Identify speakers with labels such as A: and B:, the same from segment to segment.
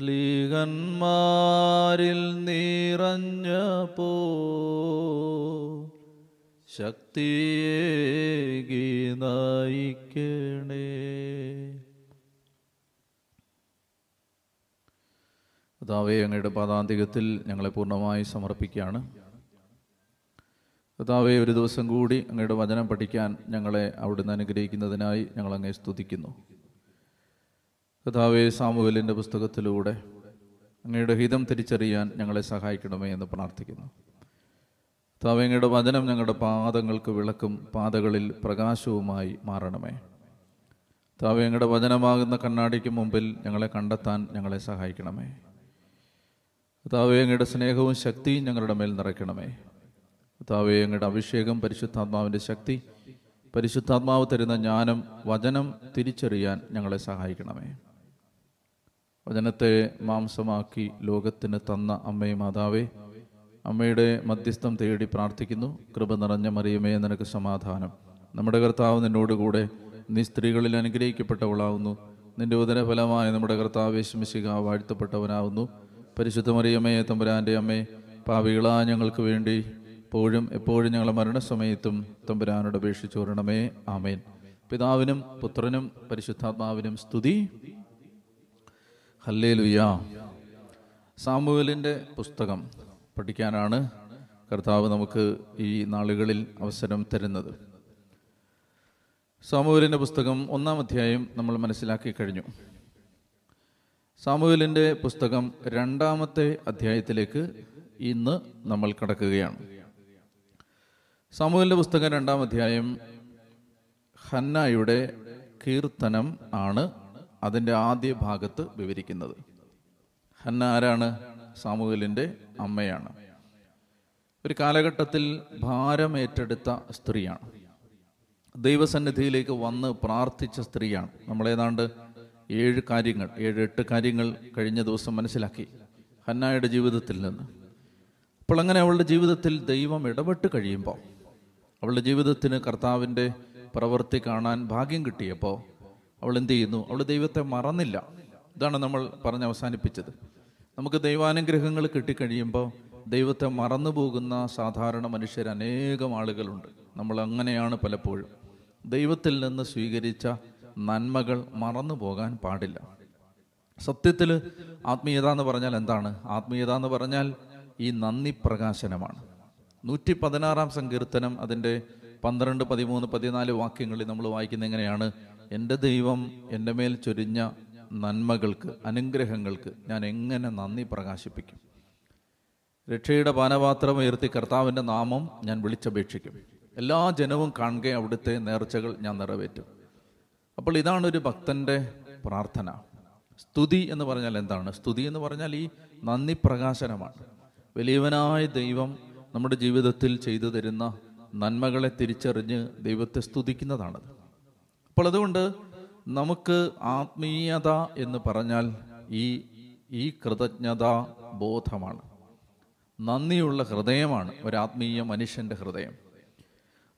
A: സ്ലീഹന്മാരിൽ നിറഞ്ഞ പോ ശക്തിയേകി നയിക്കണേ. കർത്താവെ അങ്ങയുടെ പാതാന്തികത്തിൽ ഞങ്ങളെ പൂർണമായി സമർപ്പിക്കുകയാണ്. കർത്താവെ ഒരു ദിവസം കൂടി അങ്ങയുടെ വചനം പഠിക്കാൻ ഞങ്ങളെ അവിടുന്ന് അനുഗ്രഹിക്കുന്നതിനായി ഞങ്ങൾ അങ്ങേ സ്തുതിക്കുന്നു. കർത്താവെ സാമുവലിന്റെ പുസ്തകത്തിലൂടെ അങ്ങയുടെ ഹിതം തിരിച്ചറിയാൻ ഞങ്ങളെ സഹായിക്കണമേ എന്ന് പ്രാർത്ഥിക്കുന്നു. കർത്താവെ അങ്ങയുടെ വചനം ഞങ്ങളുടെ പാദങ്ങൾക്ക് വിളക്കും പാതകളിൽ പ്രകാശവുമായി മാറണമേ. കർത്താവെ അങ്ങയുടെ വചനമാകുന്ന കണ്ണാടിക്ക് മുമ്പിൽ ഞങ്ങളെ കണ്ടെത്താൻ ഞങ്ങളെ സഹായിക്കണമേ. കർത്താവെ അങ്ങയുടെ സ്നേഹവും ശക്തിയും ഞങ്ങളുടെ മേൽ നിറയ്ക്കണമേ. കർത്താവെ അങ്ങയുടെ അഭിഷേകം പരിശുദ്ധാത്മാവിന്റെ ശക്തി പരിശുദ്ധാത്മാവ് തരുന്ന ജ്ഞാനം വചനം തിരിച്ചറിയാൻ ഞങ്ങളെ സഹായിക്കണമേ. വചനത്തെ മാംസമാക്കി ലോകത്തിന് തന്ന അമ്മയെ മാതാവേ അമ്മയുടെ മധ്യസ്ഥം തേടി പ്രാർത്ഥിക്കുന്നു. കൃപ നിറഞ്ഞ മറിയമേ നിനക്ക് സമാധാനം. നമ്മുടെ കർത്താവ് നിന്നോടുകൂടെ നീ സ്ത്രീകളിൽ അനുഗ്രഹിക്കപ്പെട്ടവളാവുന്നു. നിന്റെ ഉദരഫലമായ നമ്മുടെ കർത്താവ് യേശുമിശിക വാഴ്ത്തപ്പെട്ടവനാവുന്നു. പരിശുദ്ധ മറിയമ്മേ തമ്പുരാന്റെ അമ്മേ പാവികളാ ഞങ്ങൾക്ക് വേണ്ടി എപ്പോഴും എപ്പോഴും ഞങ്ങളെ മരണസമയത്തും തമ്പുരാനോട് അപേക്ഷിച്ചു വരണമേ. ആമേൻ. പിതാവിനും പുത്രനും പരിശുദ്ധാത്മാവിനും സ്തുതി. ഹല്ലേ ലുയാ സാമുവലിന്റെ പുസ്തകം പഠിക്കാനാണ് കർത്താവ് നമുക്ക് ഈ നാളുകളിൽ അവസരം തരുന്നത്. സാമുവലിന്റെ പുസ്തകം ഒന്നാം അധ്യായം നമ്മൾ മനസ്സിലാക്കി കഴിഞ്ഞു. സാമുവലിന്റെ പുസ്തകം രണ്ടാമത്തെ അധ്യായത്തിലേക്ക് ഇന്ന് നമ്മൾ കടക്കുകയാണ്. സാമുവലിന്റെ പുസ്തകം രണ്ടാം അധ്യായം ഹന്നായുടെ കീർത്തനം ആണ് അതിന്റെ ആദ്യ ഭാഗത്ത് വിവരിക്കുന്നത്. ഹന്ന ആരാണ്? സാമുവലിന്റെ അമ്മയാണ്. ഒരു കാലഘട്ടത്തിൽ ഭാരം ഏറ്റെടുത്ത സ്ത്രീയാണ്. ദൈവസന്നിധിയിലേക്ക് വന്ന് പ്രാർത്ഥിച്ച സ്ത്രീയാണ്. നമ്മളേതാണ്ട് ഏഴ് കാര്യങ്ങൾ ഏഴ് എട്ട് കാര്യങ്ങൾ കഴിഞ്ഞ ദിവസം മനസ്സിലാക്കി ഹന്നായുടെ ജീവിതത്തിൽ നിന്ന്. അപ്പോൾ അങ്ങനെ അവളുടെ ജീവിതത്തിൽ ദൈവം ഇടപെട്ട് കഴിയുമ്പോൾ അവളുടെ ജീവിതത്തിന് കർത്താവിന്റെ പ്രവൃത്തി കാണാൻ ഭാഗ്യം കിട്ടിയപ്പോൾ അവൾ എന്ത് ചെയ്യുന്നു? അവൾ ദൈവത്തെ മറന്നില്ല. ഇതാണ് നമ്മൾ പറഞ്ഞ് അവസാനിപ്പിച്ചത്. നമുക്ക് ദൈവാനുഗ്രഹങ്ങൾ കിട്ടിക്കഴിയുമ്പോൾ ദൈവത്തെ മറന്നു പോകുന്ന സാധാരണ മനുഷ്യർ അനേകം ആളുകളുണ്ട്. നമ്മൾ അങ്ങനെയാണ് പലപ്പോഴും. ദൈവത്തിൽ നിന്ന് സ്വീകരിച്ച നന്മകൾ മറന്നു പോകാൻ പാടില്ല. സത്യത്തിൽ ആത്മീയത എന്ന് പറഞ്ഞാൽ എന്താണ്? ആത്മീയത എന്ന് പറഞ്ഞാൽ ഈ നന്ദി പ്രകാശനമാണ്. നൂറ്റി പതിനാറാം സങ്കീർത്തനം അതിന്റെ പന്ത്രണ്ട് പതിമൂന്ന് പതിനാല് വാക്യങ്ങളിൽ നമ്മൾ വായിക്കുന്ന എങ്ങനെയാണ്? എന്റെ ദൈവം എന്റെ മേൽ ചൊരിഞ്ഞ നന്മകൾക്ക് അനുഗ്രഹങ്ങൾക്ക് ഞാൻ എങ്ങനെ നന്ദി പ്രകാശിപ്പിക്കും? രക്ഷയുടെ പാനപാത്രം ഉയർത്തി കർത്താവിന്റെ നാമം ഞാൻ വിളിച്ചപേക്ഷിക്കും. എല്ലാ ജനവും കാണുക അവിടുത്തെ നേർച്ചകൾ ഞാൻ നിറവേറ്റും. അപ്പോൾ ഇതാണ് ഒരു ഭക്തന്റെ പ്രാർത്ഥന. സ്തുതി എന്ന് പറഞ്ഞാൽ എന്താണ്? സ്തുതി എന്ന് പറഞ്ഞാൽ ഈ നന്ദി പ്രകാശനമാണ്. വലിയവനായ ദൈവം നമ്മുടെ ജീവിതത്തിൽ ചെയ്തു തരുന്ന നന്മകളെ തിരിച്ചറിഞ്ഞ് ദൈവത്തെ സ്തുതിക്കുന്നതാണത്. അപ്പോൾ അതുകൊണ്ട് നമുക്ക് ആത്മീയത എന്ന് പറഞ്ഞാൽ ഈ ഈ കൃതജ്ഞത ബോധമാണ്. നന്ദിയുള്ള ഹൃദയമാണ് ഒരു ആത്മീയ മനുഷ്യന്റെ ഹൃദയം.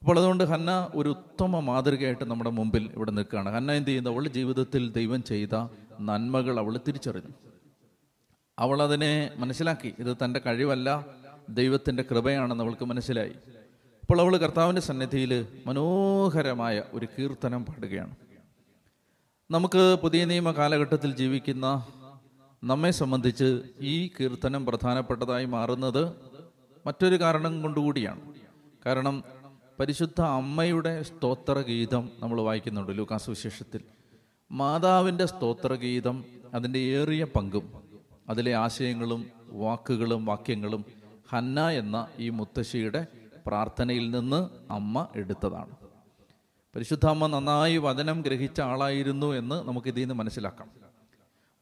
A: അപ്പോൾ അതുകൊണ്ട് ഹന്ന ഒരു ഉത്തമ മാതൃകയായിട്ട് നമ്മുടെ മുമ്പിൽ ഇവിടെ നിൽക്കുകയാണ്. ഹന്ന എന്ത് ചെയ്യുന്നത് അവളുടെ ജീവിതത്തിൽ ദൈവം ചെയ്ത നന്മകൾ അവൾ തിരിച്ചറിഞ്ഞു. അവൾ അതിനെ മനസ്സിലാക്കി. ഇത് തന്റെ കഴിവല്ല ദൈവത്തിന്റെ കൃപയാണെന്ന് അവൾക്ക് മനസ്സിലായി. അപ്പോൾ അവൾ കർത്താവിന്റെ സന്നിധിയിൽ മനോഹരമായ ഒരു കീർത്തനം പാടുകയാണ്. നമുക്ക് പുതിയ നിയമ കാലഘട്ടത്തിൽ ജീവിക്കുന്ന നമ്മെ സംബന്ധിച്ച് ഈ കീർത്തനം പ്രധാനപ്പെട്ടതായി മാറുന്നത് മറ്റൊരു കാരണം കൊണ്ടുകൂടിയാണ്. കാരണം പരിശുദ്ധ അമ്മയുടെ സ്തോത്രഗീതം നമ്മൾ വായിക്കുന്നുണ്ട് ലൂക്കാസ് വിശേഷത്തിൽ. മാതാവിന്റെ സ്തോത്രഗീതം അതിന്റെ ഏറിയ പങ്കും അതിലെ ആശയങ്ങളും വാക്കുകളും വാക്യങ്ങളും ഹന്ന എന്ന ഈ മുത്തശ്ശിയുടെ പ്രാർത്ഥനയിൽ നിന്ന് അമ്മ എടുത്തതാണ്. പരിശുദ്ധ അമ്മ നന്നായി വചനം ഗ്രഹിച്ച ആളായിരുന്നു എന്ന് നമുക്ക് ഇതിൽ നിന്ന് മനസ്സിലാക്കാം.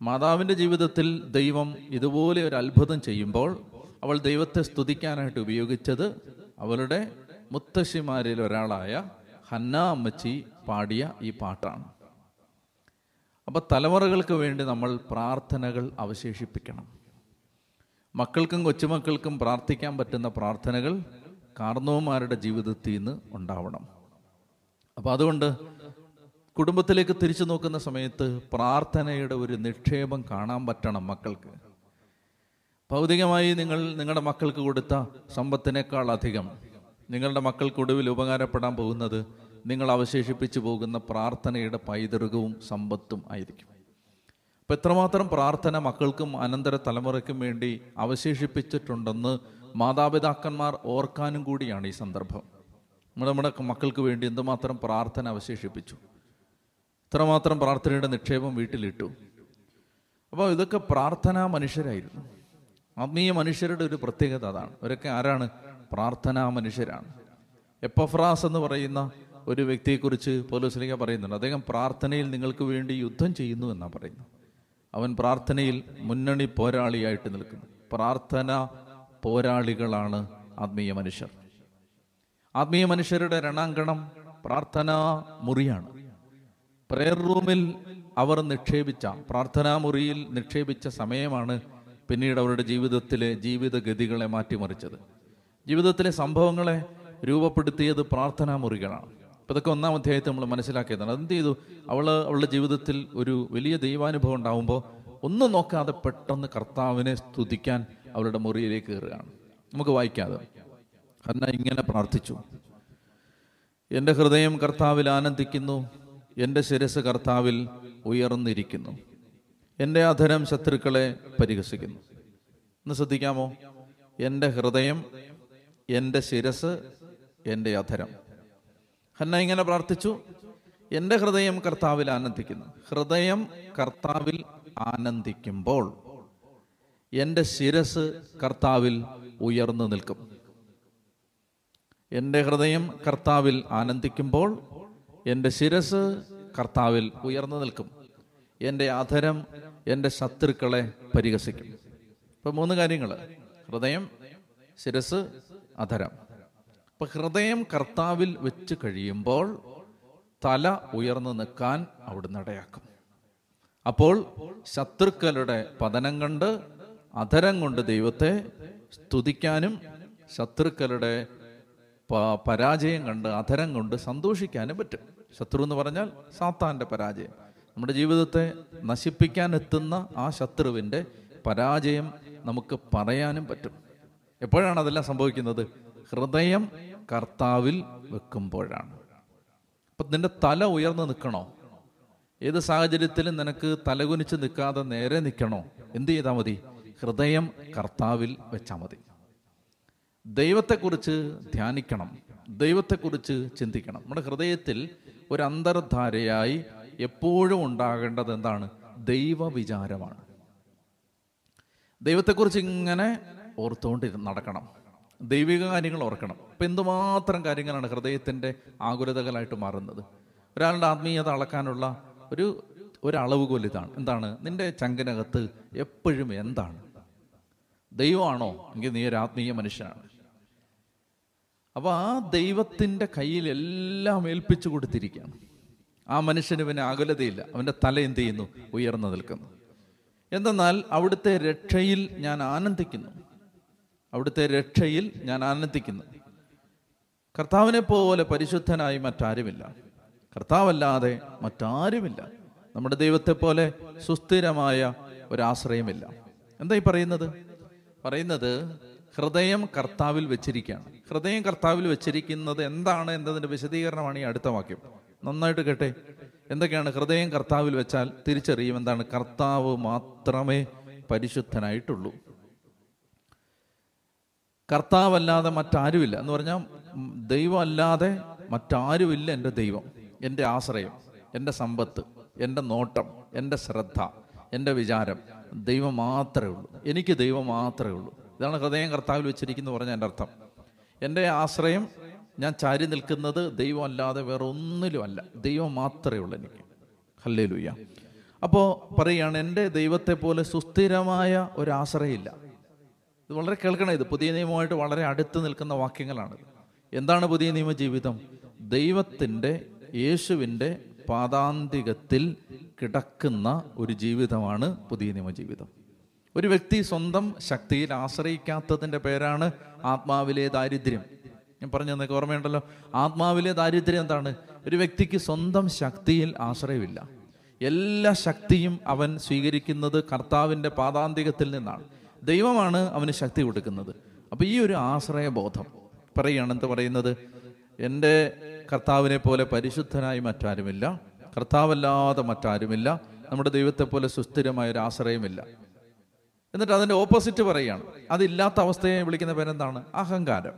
A: മാതാവിന്റെ ജീവിതത്തിൽ ദൈവം ഇതുപോലെ ഒരു അത്ഭുതം ചെയ്യുമ്പോൾ അവൾ ദൈവത്തെ സ്തുതിക്കാനായിട്ട് ഉപയോഗിച്ചത് അവളുടെ മുത്തശ്ശിമാരിൽ ഒരാളായ ഹന്ന അമ്മച്ചി പാടിയ ഈ പാട്ടാണ്. അപ്പം തലമുറകൾക്ക് വേണ്ടി നമ്മൾ പ്രാർത്ഥനകൾ അവശേഷിപ്പിക്കണം. മക്കൾക്കും കൊച്ചുമക്കൾക്കും പ്രാർത്ഥിക്കാൻ പറ്റുന്ന പ്രാർത്ഥനകൾ കാർന്നവന്മാരുടെ ജീവിതത്തിൽ നിന്ന് ഉണ്ടാവണം. അപ്പോൾ അതുകൊണ്ട് കുടുംബത്തിലേക്ക് തിരിച്ചു നോക്കുന്ന സമയത്ത് പ്രാർത്ഥനയുടെ ഒരു നിക്ഷേപം കാണാൻ പറ്റണം മക്കൾക്ക്. ഭൗതികമായി നിങ്ങൾ നിങ്ങളുടെ മക്കൾക്ക് കൊടുത്ത സമ്പത്തിനേക്കാൾ അധികം നിങ്ങളുടെ മക്കൾക്ക് ഒടുവിൽ ഉപകാരപ്പെടാൻ പോകുന്നത് നിങ്ങൾ അവശേഷിപ്പിച്ചു പോകുന്ന പ്രാർത്ഥനയുടെ പൈതൃകവും സമ്പത്തും ആയിരിക്കും. അപ്പം എത്രമാത്രം പ്രാർത്ഥന മക്കൾക്കും അനന്തര തലമുറയ്ക്കും വേണ്ടി അവശേഷിപ്പിച്ചിട്ടുണ്ടെന്ന് മാതാപിതാക്കന്മാർ ഓർക്കാനും കൂടിയാണ് ഈ സന്ദർഭം. നമ്മൾ നമ്മുടെ മക്കൾക്ക് വേണ്ടി എന്തുമാത്രം പ്രാർത്ഥന അവശേഷിപ്പിച്ചു. ഇത്രമാത്രം പ്രാർത്ഥനയുടെ നിക്ഷേപം വീട്ടിലിട്ടു. അപ്പോൾ ഇതൊക്കെ പ്രാർത്ഥനാ മനുഷ്യരായിരുന്നു. ആത്മീയ മനുഷ്യരുടെ ഒരു പ്രത്യേകത അതാണ്. അവരൊക്കെ ആരാണ്? പ്രാർത്ഥനാ മനുഷ്യരാണ്. എപ്പഫ്രാസ് എന്ന് പറയുന്ന ഒരു വ്യക്തിയെക്കുറിച്ച് പോലീസിലേക്ക് പറയുന്നുണ്ട്. അദ്ദേഹം പ്രാർത്ഥനയിൽ നിങ്ങൾക്ക് വേണ്ടി യുദ്ധം ചെയ്യുന്നു എന്നാണ് പറയുന്നത്. അവൻ പ്രാർത്ഥനയിൽ മുന്നണി പോരാളിയായിട്ട് നിൽക്കുന്നു. പ്രാർത്ഥന പോരാളികളാണ് ആത്മീയ മനുഷ്യർ. ആത്മീയ മനുഷ്യരുടെ രണാങ്കണം പ്രാർത്ഥനാ മുറിയാണ്. പ്രയർ റൂമിൽ അവർ നിക്ഷേപിച്ച പ്രാർത്ഥനാ മുറിയിൽ നിക്ഷേപിച്ച സമയമാണ് പിന്നീട് അവരുടെ ജീവിതത്തിലെ ജീവിതഗതികളെ മാറ്റിമറിച്ചത്. ജീവിതത്തിലെ സംഭവങ്ങളെ രൂപപ്പെടുത്തിയത് പ്രാർത്ഥനാ മുറികളാണ്. അപ്പോൾ ഇതൊക്കെ ഒന്നാം അധ്യായത്തിൽ നമ്മൾ മനസ്സിലാക്കിയതാണ്. അതെന്ത് ചെയ്തു? അവൾ അവളുടെ ജീവിതത്തിൽ ഒരു വലിയ ദൈവാനുഭവം ഉണ്ടാകുമ്പോൾ ഒന്നും നോക്കാതെ പെട്ടെന്ന് കർത്താവിനെ സ്തുതിക്കാൻ അവളുടെ മുറിയിലേക്ക് കയറുകയാണ്. നമുക്ക് വായിക്കാതെ. ഹന്ന ഇങ്ങനെ പ്രാർത്ഥിച്ചു. എന്റെ ഹൃദയം കർത്താവിൽ ആനന്ദിക്കുന്നു. എന്റെ ശിരസ് കർത്താവിൽ ഉയർന്നിരിക്കുന്നു. എന്റെ അധരം ശത്രുക്കളെ പരിഹസിക്കുന്നു. ഒന്ന് ശ്രദ്ധിക്കാമോ? എന്റെ ഹൃദയം എന്റെ ശിരസ് എന്റെ അധരം. ഹന്ന ഇങ്ങനെ പ്രാർത്ഥിച്ചു. എന്റെ ഹൃദയം കർത്താവിൽ ആനന്ദിക്കുന്നു. ഹൃദയം കർത്താവിൽ ആനന്ദിക്കുമ്പോൾ എന്റെ ശിരസ് കർത്താവിൽ ഉയർന്നു നിൽക്കും. എന്റെ ഹൃദയം കർത്താവിൽ ആനന്ദിക്കുമ്പോൾ എന്റെ ശിരസ് കർത്താവിൽ ഉയർന്നു നിൽക്കും. എന്റെ അധരം എന്റെ ശത്രുക്കളെ പരിഹസിക്കും. ഇപ്പം മൂന്ന് കാര്യങ്ങൾ ഹൃദയം ശിരസ് അധരം അപ്പൊ ഹൃദയം കർത്താവിൽ വെച്ച് കഴിയുമ്പോൾ തല ഉയർന്നു നിൽക്കാൻ അവിടുന്ന് ഇടയാക്കും. അപ്പോൾ ശത്രുക്കളുടെ പതനം കണ്ട് അധരം കൊണ്ട് ദൈവത്തെ സ്തുതിക്കാനും ശത്രുക്കളുടെ പരാജയം കണ്ട് അധരം കൊണ്ട് സന്തോഷിക്കാനും പറ്റും. ശത്രു എന്ന് പറഞ്ഞാൽ സാത്താന്റെ പരാജയം. നമ്മുടെ ജീവിതത്തെ നശിപ്പിക്കാൻ എത്തുന്ന ആ ശത്രുവിന്റെ പരാജയം നമുക്ക് പറയാനും പറ്റും. എപ്പോഴാണ് അതെല്ലാം സംഭവിക്കുന്നത്? ഹൃദയം കർത്താവിൽ വെക്കുമ്പോഴാണ്. അപ്പം നിന്റെ തല ഉയർന്നു നിൽക്കണോ? ഏത് സാഹചര്യത്തിലും നിനക്ക് തലകുനിച്ച് നിൽക്കാതെ നേരെ നിൽക്കണോ? എന്ത് ചെയ്താൽ മതി? ഹൃദയം കർത്താവിൽ വെച്ചാൽ മതി. ദൈവത്തെക്കുറിച്ച് ധ്യാനിക്കണം. ദൈവത്തെക്കുറിച്ച് ചിന്തിക്കണം. നമ്മുടെ ഹൃദയത്തിൽ ഒരു അന്തർധാരയായി എപ്പോഴും ഉണ്ടാകേണ്ടത് എന്താണ്? ദൈവവിചാരമാണ്. ദൈവത്തെക്കുറിച്ച് ഇങ്ങനെ ഓർത്തുകൊണ്ടിരുന്ന് നടക്കണം. ദൈവിക കാര്യങ്ങൾ ഓർക്കണം. അപ്പം എന്തുമാത്രം കാര്യങ്ങളാണ് ഹൃദയത്തിന്റെ ആകുലതകളായിട്ട് മാറുന്നത്? ഒരാളുടെ ആത്മീയത അളക്കാനുള്ള ഒരു ഒരളവുകോൽ ഇതാണ്. എന്താണ്? നിന്റെ ചങ്കിനകത്ത് എപ്പോഴും എന്താണ്? ദൈവമാണോ? എങ്കിൽ നീ ഒരു ആത്മീയ മനുഷ്യനാണ്. അപ്പോൾ ആ ദൈവത്തിന്റെ കയ്യിൽ എല്ലാം ഏൽപ്പിച്ചു കൊടുത്തിരിക്കുകയാണ്. ആ മനുഷ്യന് പിന്നെ അകലതയില്ല. അവന്റെ തല എന്ത് ചെയ്യുന്നു? ഉയർന്നു നിൽക്കുന്നു. എന്തെന്നാൽ അവിടുത്തെ രക്ഷയിൽ ഞാൻ ആനന്ദിക്കുന്നു. അവിടുത്തെ രക്ഷയിൽ ഞാൻ ആനന്ദിക്കുന്നു. കർത്താവിനെ പോലെ പരിശുദ്ധനായി മറ്റാരുമില്ല. കർത്താവല്ലാതെ മറ്റാരുമില്ല. നമ്മുടെ ദൈവത്തെ പോലെ സുസ്ഥിരമായ ഒരാശ്രയമില്ല. എന്താ ഈ പറയുന്നത്? പറയുന്നത് ഹൃദയം കർത്താവിൽ വെച്ചിരിക്കുകയാണ്. ഹൃദയം കർത്താവിൽ വെച്ചിരിക്കുന്നത് എന്താണ് എന്നതിന്റെ വിശദീകരണമാണ് ഈ അടുത്ത വാക്യം. നന്നായിട്ട് കേട്ടെ. എന്തൊക്കെയാണ് ഹൃദയം കർത്താവിൽ വെച്ചാൽ തിരിച്ചറിയും എന്താണ്? കർത്താവ് മാത്രമേ പരിശുദ്ധനായിട്ടുള്ളൂ. കർത്താവല്ലാതെ മറ്റാരുമില്ല. എന്ന് പറഞ്ഞാൽ ദൈവമല്ലാതെ മറ്റാരുമില്ല എന്റെ ദൈവം. എന്റെ ആശ്രയം എന്റെ സമ്പത്ത് എന്റെ നോട്ടം എന്റെ ശ്രദ്ധ എന്റെ വിചാരം. ദൈവം മാത്രമേ ഉള്ളൂ. എനിക്ക് ദൈവം മാത്രമേ ഉള്ളൂ. ഇതാണ് ഹൃദയം കർത്താവിൽ വെച്ചിരിക്കുന്നു പറഞ്ഞ എന്റെ അർത്ഥം. എന്റെ ആശ്രയം ഞാൻ ചാരി നിൽക്കുന്നത് ദൈവം അല്ലാതെ വേറെ ഒന്നിലും അല്ല. ദൈവം മാത്രമേ ഉള്ളൂ എനിക്ക്. ഹല്ലേ ലുയ്യ അപ്പോൾ പറയുകയാണ് എന്റെ ദൈവത്തെ പോലെ സുസ്ഥിരമായ ഒരു ആശ്രയമില്ല. ഇത് വളരെ കേൾക്കണം ഇത്. പുതിയ നിയമമായിട്ട് വളരെ അടുത്ത് നിൽക്കുന്ന വാക്യങ്ങളാണ് എന്താണ് പുതിയ നിയമ ജീവിതം ദൈവത്തിന്റെ യേശുവിന്റെ പാതാന്തികത്തിൽ കിടക്കുന്ന ഒരു ജീവിതമാണ് പുതിയ നിയമജീവിതം. ഒരു വ്യക്തി സ്വന്തം ശക്തിയിൽ ആശ്രയിക്കാത്തതിന്റെ പേരാണ് ആത്മാവിലെ ദാരിദ്ര്യം. ഞാൻ പറഞ്ഞു നിങ്ങൾക്ക് ഓർമ്മയുണ്ടല്ലോ? ആത്മാവിലെ ദാരിദ്ര്യം എന്താണ്? ഒരു വ്യക്തിക്ക് സ്വന്തം ശക്തിയിൽ ആശ്രയമില്ല. എല്ലാ ശക്തിയും അവൻ സ്വീകരിക്കുന്നത് കർത്താവിന്റെ പാതാന്തികത്തിൽ നിന്നാണ്. ദൈവമാണ് അവന് ശക്തി കൊടുക്കുന്നത്. അപ്പോൾ ഈ ഒരു ആശ്രയബോധം. പറയുകയാണ് എന്ത് പറയുന്നത്? എന്റെ കർത്താവിനെ പോലെ പരിശുദ്ധനായി മറ്റാരുമില്ല. കർത്താവല്ലാതെ മറ്റാരുമില്ല. നമ്മുടെ ദൈവത്തെ പോലെ സുസ്ഥിരമായ ഒരു ആശ്രയമില്ല. എന്നിട്ട് അതിന്റെ ഓപ്പോസിറ്റ് പറയുകയാണ്. അതില്ലാത്ത അവസ്ഥയെ വിളിക്കുന്ന പേരെന്താണ്? അഹങ്കാരം.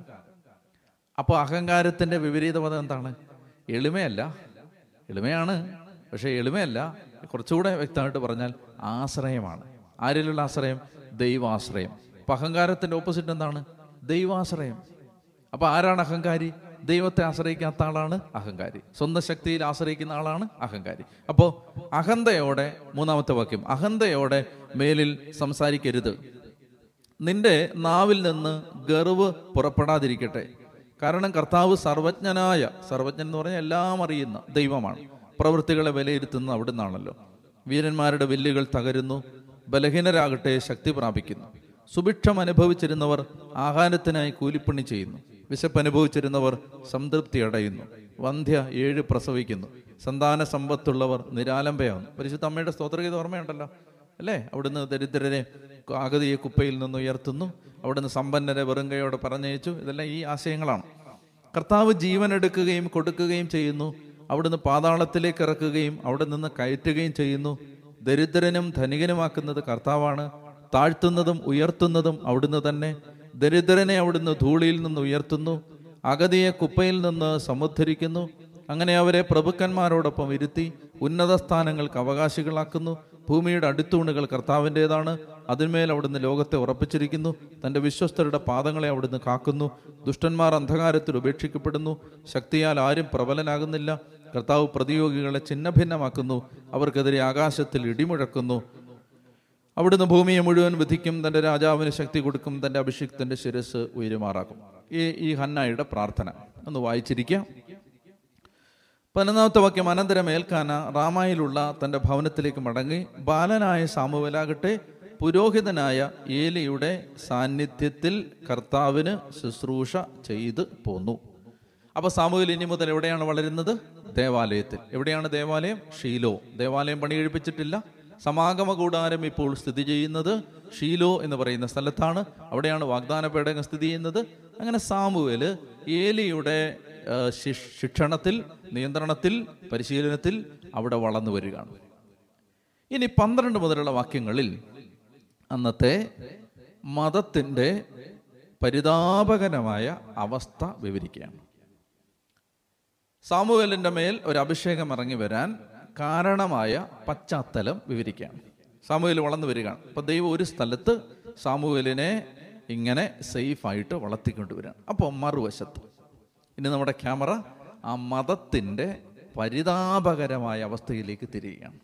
A: അപ്പോൾ അഹങ്കാരത്തിന്റെ വിപരീത പദം എന്താണ്? എളിമയല്ല. എളിമയാണ്. പക്ഷേ എളിമയല്ല. കുറച്ചുകൂടെ വ്യക്തമായിട്ട് പറഞ്ഞാൽ ആശ്രയമാണ്. ആരിലുള്ള ആശ്രയം? ദൈവാശ്രയം. അപ്പം അഹങ്കാരത്തിന്റെ ഓപ്പോസിറ്റ് എന്താണ്? ദൈവാശ്രയം. അപ്പോൾ ആരാണ് അഹങ്കാരി? ദൈവത്തെ ആശ്രയിക്കാത്ത ആളാണ് അഹങ്കാരി. സ്വന്തം ശക്തിയിൽ ആശ്രയിക്കുന്ന ആളാണ് അഹങ്കാരി. അപ്പോൾ അഹന്തയോടെ മൂന്നാമത്തെ വാക്യം അഹന്തയോടെ മേലിൽ സംസാരിക്കരുത്. നിന്റെ നാവിൽ നിന്ന് ഗർവ് പുറപ്പെടാതിരിക്കട്ടെ. കാരണം കർത്താവ് സർവജ്ഞനായ സർവജ്ഞൻ എന്ന് പറഞ്ഞാൽ എല്ലാം അറിയുന്ന ദൈവമാണ്. പ്രവൃത്തികളെ വിലയിരുത്തുന്ന അവിടെ നിന്നാണല്ലോ വീരന്മാരുടെ വില്ലുകൾ തകരുന്നു ബലഹീനരാകട്ടെ ശക്തി പ്രാപിക്കുന്നു. സുഭിക്ഷം അനുഭവിച്ചിരുന്നവർ ആഹാരത്തിനായി കൂലിപ്പണി ചെയ്യുന്നു. വിശപ്പ് അനുഭവിച്ചിരുന്നവർ സംതൃപ്തി അടയുന്നു. വന്ധ്യ ഏഴ് പ്രസവിക്കുന്നു. സന്താന സമ്പത്തുള്ളവർ നിരാലംബയാവുന്നു പരിശുദ്ധ അമ്മയുടെ സ്തോത്രഗീത ഓർമ്മയുണ്ടല്ലോ? അല്ലേ? അവിടുന്ന് ദരിദ്രരെ അഗതിയെ കുപ്പയിൽ നിന്ന് ഉയർത്തുന്നു. അവിടുന്ന് സമ്പന്നരെ വെറുങ്കയോടെ പറഞ്ഞയച്ചു. ഇതെല്ലാം ഈ ആശയങ്ങളാണ്. കർത്താവ് ജീവൻ എടുക്കുകയും കൊടുക്കുകയും ചെയ്യുന്നു. അവിടുന്ന് പാതാളത്തിലേക്ക് ഇറക്കുകയും അവിടെ നിന്ന് കയറ്റുകയും ചെയ്യുന്നു. ദരിദ്രനും ധനികനുമാക്കുന്നത് കർത്താവാണ്. താഴ്ത്തുന്നതും ഉയർത്തുന്നതും അവിടുന്ന് തന്നെ ദരിദ്രനെ അവിടുന്ന് ധൂളിയിൽ നിന്ന് ഉയർത്തുന്നു അഗതിയെ കുപ്പയിൽ നിന്ന് സമുദ്ധരിക്കുന്നു. അങ്ങനെ അവരെ പ്രഭുക്കന്മാരോടൊപ്പം ഇരുത്തി ഉന്നത സ്ഥാനങ്ങൾക്ക് അവകാശികളാക്കുന്നു. ഭൂമിയുടെ അടിത്തൂണുകൾ കർത്താവിന്റെതാണ്. അതിന്മേൽ അവിടുന്ന് ലോകത്തെ ഉറപ്പിച്ചിരിക്കുന്നു. തന്റെ വിശ്വസ്തരുടെ പാദങ്ങളെ അവിടുന്ന് കാക്കുന്നു. ദുഷ്ടന്മാർ അന്ധകാരത്തിൽ ഉപേക്ഷിക്കപ്പെടുന്നു. ശക്തിയാൽ ആരും പ്രബലനാകുന്നില്ല. കർത്താവ് പ്രതിയോഗികളെ ഛിന്നഭിന്നമാക്കുന്നു. അവർക്കെതിരെ ആകാശത്തിൽ ഇടിമുഴക്കുന്നു. അവിടുന്ന് ഭൂമിയെ മുഴുവൻ വിധിക്കും തന്റെ രാജാവിന് ശക്തി കൊടുക്കും തന്റെ അഭിഷിക്തന്റെ ശിരസ് ഉയരുമാറാക്കും. ഈ ഈ ഹന്നായുടെ പ്രാർത്ഥന. ഒന്ന് വായിച്ചിരിക്കാം. പതിനൊന്നാമത്തെ വാക്യം അനന്തരം മേൽക്കാന റാമായിലുള്ള തന്റെ ഭവനത്തിലേക്ക് മടങ്ങി ബാലനായ സാമുവലാകട്ടെ പുരോഹിതനായ ഏലിയുടെ സാന്നിധ്യത്തിൽ കർത്താവിന് ശുശ്രൂഷ ചെയ്ത് പോന്നു. അപ്പൊ സാമുവൽ ഇനി മുതൽ എവിടെയാണ് വളരുന്നത്? ദേവാലയത്തിൽ. എവിടെയാണ് ദേവാലയം? ഷീലോ. ദേവാലയം പണി കഴിപ്പിച്ചിട്ടില്ല സമാഗമ കൂടാരം ഇപ്പോൾ സ്ഥിതി ചെയ്യുന്നത് ഷീലോ എന്ന് പറയുന്ന സ്ഥലത്താണ്. അവിടെയാണ് വാഗ്ദാന പേടകം സ്ഥിതി ചെയ്യുന്നത്. അങ്ങനെ സാമുവേൽ ഏലിയുടെ ശിക്ഷണത്തിൽ നിയന്ത്രണത്തിൽ പരിശീലനത്തിൽ അവിടെ വളർന്നു വരികയാണ്. ഇനി പന്ത്രണ്ട് മുതലുള്ള വാക്യങ്ങളിൽ അന്നത്തെ മതത്തിന്റെ പരിതാപകരമായ അവസ്ഥ വിവരിക്കുകയാണ്. സാമുവേലിന്റെ മേൽ ഒരു അഭിഷേകം ഇറങ്ങി വരാൻ കാരണമായ പശ്ചാത്തലം വിവരിക്കുകയാണ് സാമൂഹ്യൽ വളർന്നു വരികയാണ്. അപ്പം ദൈവം ഒരു സ്ഥലത്ത് സാമൂഹ്യലിനെ ഇങ്ങനെ സേഫായിട്ട് വളർത്തിക്കൊണ്ടുവരികയാണ് അപ്പോൾ മറുവശത്ത് ഇനി നമ്മുടെ ക്യാമറ ആ മതത്തിന്റെ പരിതാപകരമായ അവസ്ഥയിലേക്ക് തിരിയുകയാണ്.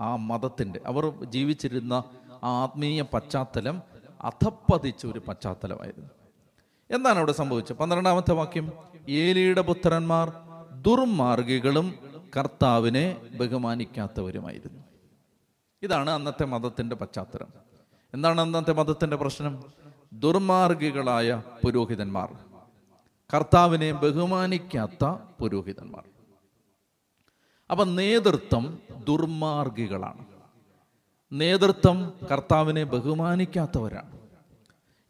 A: ആ മതത്തിന്റെ അവർ ജീവിച്ചിരുന്ന ആ ആത്മീയ പശ്ചാത്തലം അധപ്പതിച്ച ഒരു പശ്ചാത്തലമായിരുന്നു. എന്താണ് അവിടെ സംഭവിച്ചത്? പന്ത്രണ്ടാമത്തെ വാക്യം ഏലിയുടെ പുത്രന്മാർ ദുർമാർഗികളും കർത്താവിനെ ബഹുമാനിക്കാത്തവരുമായിരുന്നു. ഇതാണ് അന്നത്തെ മതത്തിന്റെ പശ്ചാത്തലം. എന്താണ് അന്നത്തെ മതത്തിന്റെ പ്രശ്നം? ദുർമാർഗികളായ പുരോഹിതന്മാർ. കർത്താവിനെ ബഹുമാനിക്കാത്ത പുരോഹിതന്മാർ. അപ്പൊ നേതൃത്വം ദുർമാർഗികളാണ്. നേതൃത്വം കർത്താവിനെ ബഹുമാനിക്കാത്തവരാണ്.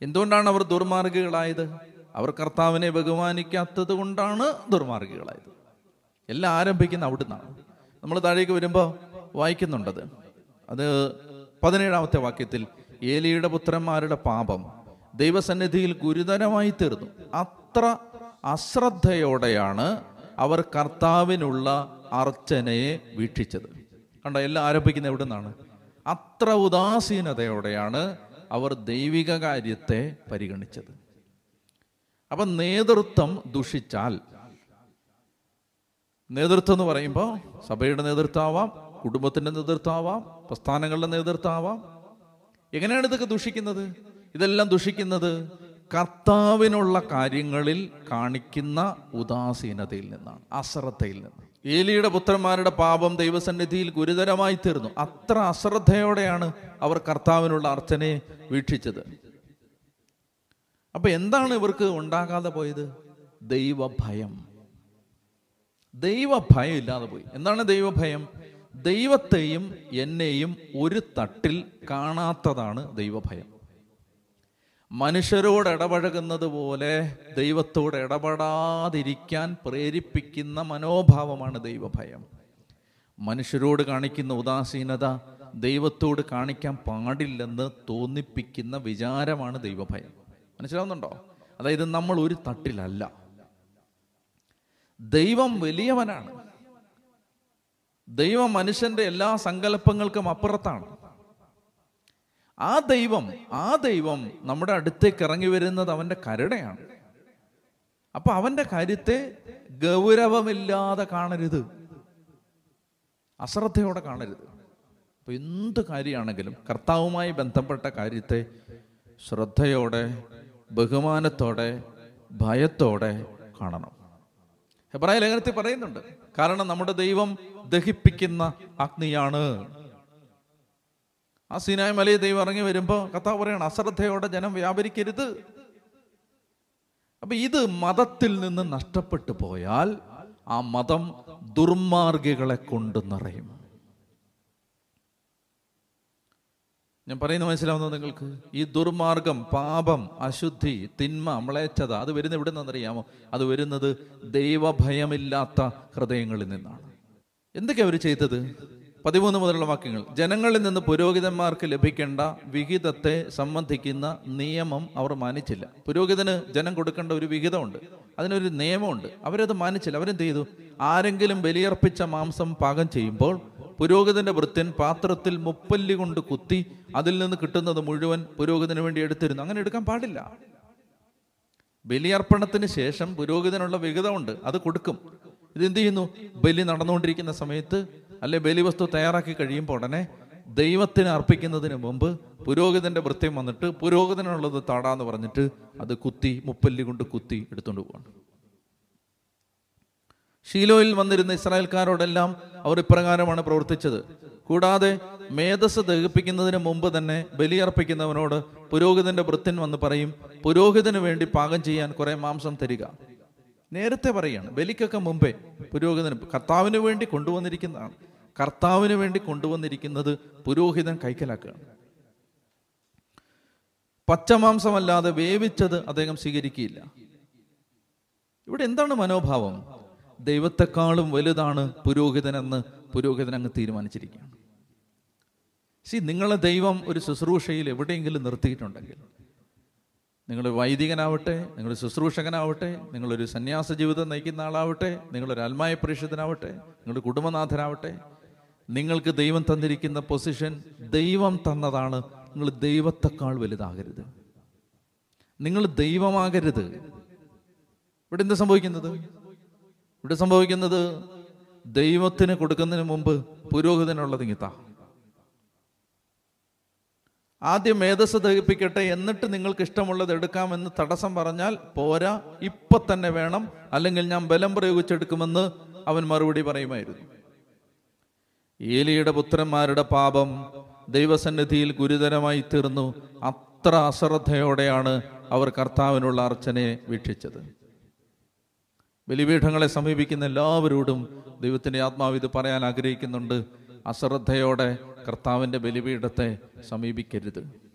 A: എന്തുകൊണ്ടാണ് അവർ ദുർമാർഗികളായത്? അവർ കർത്താവിനെ ബഹുമാനിക്കാത്തത് കൊണ്ടാണ് ദുർമാർഗികളായത്. എല്ലാം ആരംഭിക്കുന്ന അവിടുന്നാണ്. നമ്മൾ താഴേക്ക് വരുമ്പോൾ വായിക്കുന്നുണ്ടത്. അത് പതിനേഴാമത്തെ വാക്യത്തിൽ ഏലിയുടെ പുത്രന്മാരുടെ പാപം ദൈവസന്നിധിയിൽ ഗുരുതരമായി തീർന്നു. അത്ര അശ്രദ്ധയോടെയാണ് അവർ കർത്താവിനുള്ള അർച്ചനയെ വീക്ഷിച്ചത്. കണ്ട എല്ലാം ആരംഭിക്കുന്ന എവിടെ നിന്നാണ് അത്ര ഉദാസീനതയോടെയാണ് അവർ ദൈവിക കാര്യത്തെ പരിഗണിച്ചത്. അപ്പം നേതൃത്വം ദുഷിച്ചാൽ നേതൃത്വം എന്ന് പറയുമ്പോൾ സഭയുടെ നേതൃത്വമാവാം കുടുംബത്തിന്റെ നേതൃത്വമാവാം പ്രസ്ഥാനങ്ങളുടെ നേതൃത്വമാവാം. എങ്ങനെയാണ് ഇതൊക്കെ ദുഷിക്കുന്നത്? ഇതെല്ലാം ദുഷിക്കുന്നത് കർത്താവിനുള്ള കാര്യങ്ങളിൽ കാണിക്കുന്ന ഉദാസീനതയിൽ നിന്നാണ് അശ്രദ്ധയിൽ നിന്ന്. ഏലിയുടെ പുത്രന്മാരുടെ പാപം ദൈവസന്നിധിയിൽ ഗുരുതരമായി തീർന്നു. അത്ര അശ്രദ്ധയോടെയാണ് അവർ കർത്താവിനുള്ള അർച്ചനയെ വീക്ഷിച്ചത്. അപ്പൊ എന്താണ് ഇവർക്ക് ഉണ്ടാകാതെ പോയത്? ദൈവഭയം. ദൈവഭയം ഇല്ലാതെ പോയി. എന്താണ് ദൈവഭയം? ദൈവത്തെയും എന്നെയും ഒരു തട്ടിൽ കാണാത്തതാണ് ദൈവഭയം. മനുഷ്യരോട് ഇടപഴകുന്നത് പോലെ ദൈവത്തോട് ഇടപെടാതിരിക്കാൻ പ്രേരിപ്പിക്കുന്ന മനോഭാവമാണ് ദൈവഭയം. മനുഷ്യരോട് കാണിക്കുന്ന ഉദാസീനത ദൈവത്തോട് കാണിക്കാൻ പാടില്ലെന്ന് തോന്നിപ്പിക്കുന്ന വിചാരമാണ് ദൈവഭയം. മനസ്സിലാവുന്നുണ്ടോ? അതായത് നമ്മൾ ഒരു തട്ടിലല്ല. ദൈവം വലിയവനാണ്. ദൈവം മനുഷ്യന്റെ എല്ലാ സങ്കല്പങ്ങൾക്കും അപ്പുറത്താണ്. ആ ദൈവം ആ ദൈവം നമ്മുടെ അടുത്തേക്ക് ഇറങ്ങി വരുന്നത് അവന്റെ കരുണയാണ്. അപ്പൊ അവന്റെ കാര്യത്തെ ഗൗരവമില്ലാതെ കാണരുത്. അശ്രദ്ധയോടെ കാണരുത്. അപ്പൊ എന്ത് കാര്യമാണെങ്കിലും കർത്താവുമായി ബന്ധപ്പെട്ട കാര്യത്തെ ശ്രദ്ധയോടെ ബഹുമാനത്തോടെ ഭയത്തോടെ കാണണം. ഹെബ്രായ ലേഖനത്തിൽ പറയുന്നുണ്ട് കാരണം നമ്മുടെ ദൈവം ദഹിപ്പിക്കുന്ന അഗ്നിയാണ്. ആ സീനായ മലയിൽ ദൈവം ഇറങ്ങി വരുമ്പോൾ കഥ പറയണം അശ്രദ്ധയോടെ ജനം വ്യാപരിക്കരുത്. അപ്പൊ ഇത് മതത്തിൽ നിന്ന് നഷ്ടപ്പെട്ടു പോയാൽ ആ മതം ദുർമാർഗികളെ കൊണ്ട് നിറയും. ഞാൻ പറയുന്നത് മനസ്സിലാവുന്നത് നിങ്ങൾക്ക്? ഈ ദുർമാർഗം പാപം അശുദ്ധി തിന്മ മ്ലേച്ഛത അത് വരുന്ന എവിടെ നിന്നറിയാമോ അത് വരുന്നത് ദൈവഭയമില്ലാത്ത ഹൃദയങ്ങളിൽ നിന്നാണ്. എന്തൊക്കെയാണ് അവർ ചെയ്തത്? പതിമൂന്ന് മുതലുള്ള വാക്യങ്ങൾ. ജനങ്ങളിൽ നിന്ന് പുരോഹിതന്മാർക്ക് ലഭിക്കേണ്ട വിഹിതത്തെ സംബന്ധിക്കുന്ന നിയമം അവർ മാനിച്ചില്ല. പുരോഹിതന് ജനം കൊടുക്കേണ്ട ഒരു വിഹിതമുണ്ട്. അതിനൊരു നിയമമുണ്ട്. അവരത് മാനിച്ചില്ല. അവരെന്ത് ചെയ്തു? ആരെങ്കിലും ബലിയർപ്പിച്ച മാംസം പാകം ചെയ്യുമ്പോൾ പുരോഹിതന്റെ വൃത്യൻ പാത്രത്തിൽ മുപ്പല്ലി കൊണ്ട് കുത്തി അതിൽ നിന്ന് കിട്ടുന്നത് മുഴുവൻ പുരോഹിതന് വേണ്ടി എടുത്തിരുന്നു. അങ്ങനെ എടുക്കാൻ പാടില്ല. ബലിയർപ്പണത്തിന് ശേഷം പുരോഹിതനുള്ള വിഹിതമുണ്ട്. അത് കൊടുക്കും. ഇതെന്ത് ചെയ്യുന്നു? ബലി നടന്നുകൊണ്ടിരിക്കുന്ന സമയത്ത് അല്ലെ ബലിവസ്തു തയ്യാറാക്കി കഴിയുമ്പോൾ ഉടനെ ദൈവത്തിന് അർപ്പിക്കുന്നതിന് മുമ്പ് പുരോഹിതന്റെ വൃത്യം വന്നിട്ട് പുരോഹിതനുള്ളത് താടാന്ന് പറഞ്ഞിട്ട് അത് കുത്തി മുപ്പല്ലി കൊണ്ട് കുത്തി എടുത്തുകൊണ്ട് പോവാണ്. ഷീലോയിൽ വന്നിരുന്ന ഇസ്രായേൽക്കാരോടെല്ലാം അവർ ഇപ്രകാരമാണ് പ്രവർത്തിച്ചത്. കൂടാതെ മേധസ് ദഹിപ്പിക്കുന്നതിന് മുമ്പ് തന്നെ ബലിയർപ്പിക്കുന്നവനോട് പുരോഹിതന്റെ വൃത്യൻ വന്ന് പറയും പുരോഹിതന് വേണ്ടി പാകം ചെയ്യാൻ കുറെ മാംസം തരിക. നേരത്തെ പറയാണ് ബലിക്കൊക്കെ മുമ്പേ പുരോഹിതന് കർത്താവിന് വേണ്ടി കൊണ്ടുവന്നിരിക്കുന്നതാണ്. കർത്താവിന് വേണ്ടി കൊണ്ടുവന്നിരിക്കുന്നത് പുരോഹിതൻ കൈക്കലാക്കുകയാണ്. പച്ചമാംസമല്ലാതെ വേവിച്ചത് അദ്ദേഹം സ്വീകരിക്കുകയില്ല. ഇവിടെ എന്താണ് മനോഭാവം? ദൈവത്തെക്കാളും വലുതാണ് പുരോഹിതനെന്ന് പുരോഹിതൻ അങ്ങ് തീരുമാനിച്ചിരിക്കുകയാണ്. സി നിങ്ങളെ ദൈവം ഒരു ശുശ്രൂഷയിൽ എവിടെയെങ്കിലും നിർത്തിയിട്ടുണ്ടെങ്കിൽ നിങ്ങൾ വൈദികനാവട്ടെ നിങ്ങൾ ശുശ്രൂഷകനാവട്ടെ നിങ്ങളൊരു സന്യാസ ജീവിതം നയിക്കുന്ന ആളാവട്ടെ നിങ്ങളൊരു ആത്മായ പരിഷത്തിനാവട്ടെ നിങ്ങളുടെ കുടുംബനാഥനാവട്ടെ നിങ്ങൾക്ക് ദൈവം തന്നിരിക്കുന്ന പൊസിഷൻ ദൈവം തന്നതാണ്. നിങ്ങൾ ദൈവത്തെക്കാൾ വലുതാകരുത്. നിങ്ങൾ ദൈവമാകരുത്. ഇവിടെ എന്താ സംഭവിക്കുന്നത്? ഇവിടെ സംഭവിക്കുന്നത് ദൈവത്തിന് കൊടുക്കുന്നതിന് മുമ്പ് പുരോഹിതനുള്ളത് ഇങ്ങിത്താ ആദ്യം മേധസ് ദഹിപ്പിക്കട്ടെ എന്നിട്ട് നിങ്ങൾക്ക് ഇഷ്ടമുള്ളത് എടുക്കാമെന്ന് തടസ്സം പറഞ്ഞാൽ പോരാ ഇപ്പൊ തന്നെ വേണം അല്ലെങ്കിൽ ഞാൻ ബലം പ്രയോഗിച്ചെടുക്കുമെന്ന് അവൻ മറുപടി പറയുമായിരുന്നു. ഏലിയുടെ പുത്രന്മാരുടെ പാപം ദൈവസന്നിധിയിൽ ഗുരുതരമായി തീർന്നു. അത്ര അശ്രദ്ധയോടെയാണ് അവർ കർത്താവിനുള്ള അർച്ചനയെ വീക്ഷിച്ചത്. ബലിപീഠങ്ങളെ സമീപിക്കുന്ന എല്ലാവരോടും ദൈവത്തിന്റെ ആത്മാവ് ഇത് പറയാൻ ആഗ്രഹിക്കുന്നുണ്ട്. അശ്രദ്ധയോടെ കർത്താവിന്റെ ബലിപീഠത്തെ സമീപിക്കരുത്.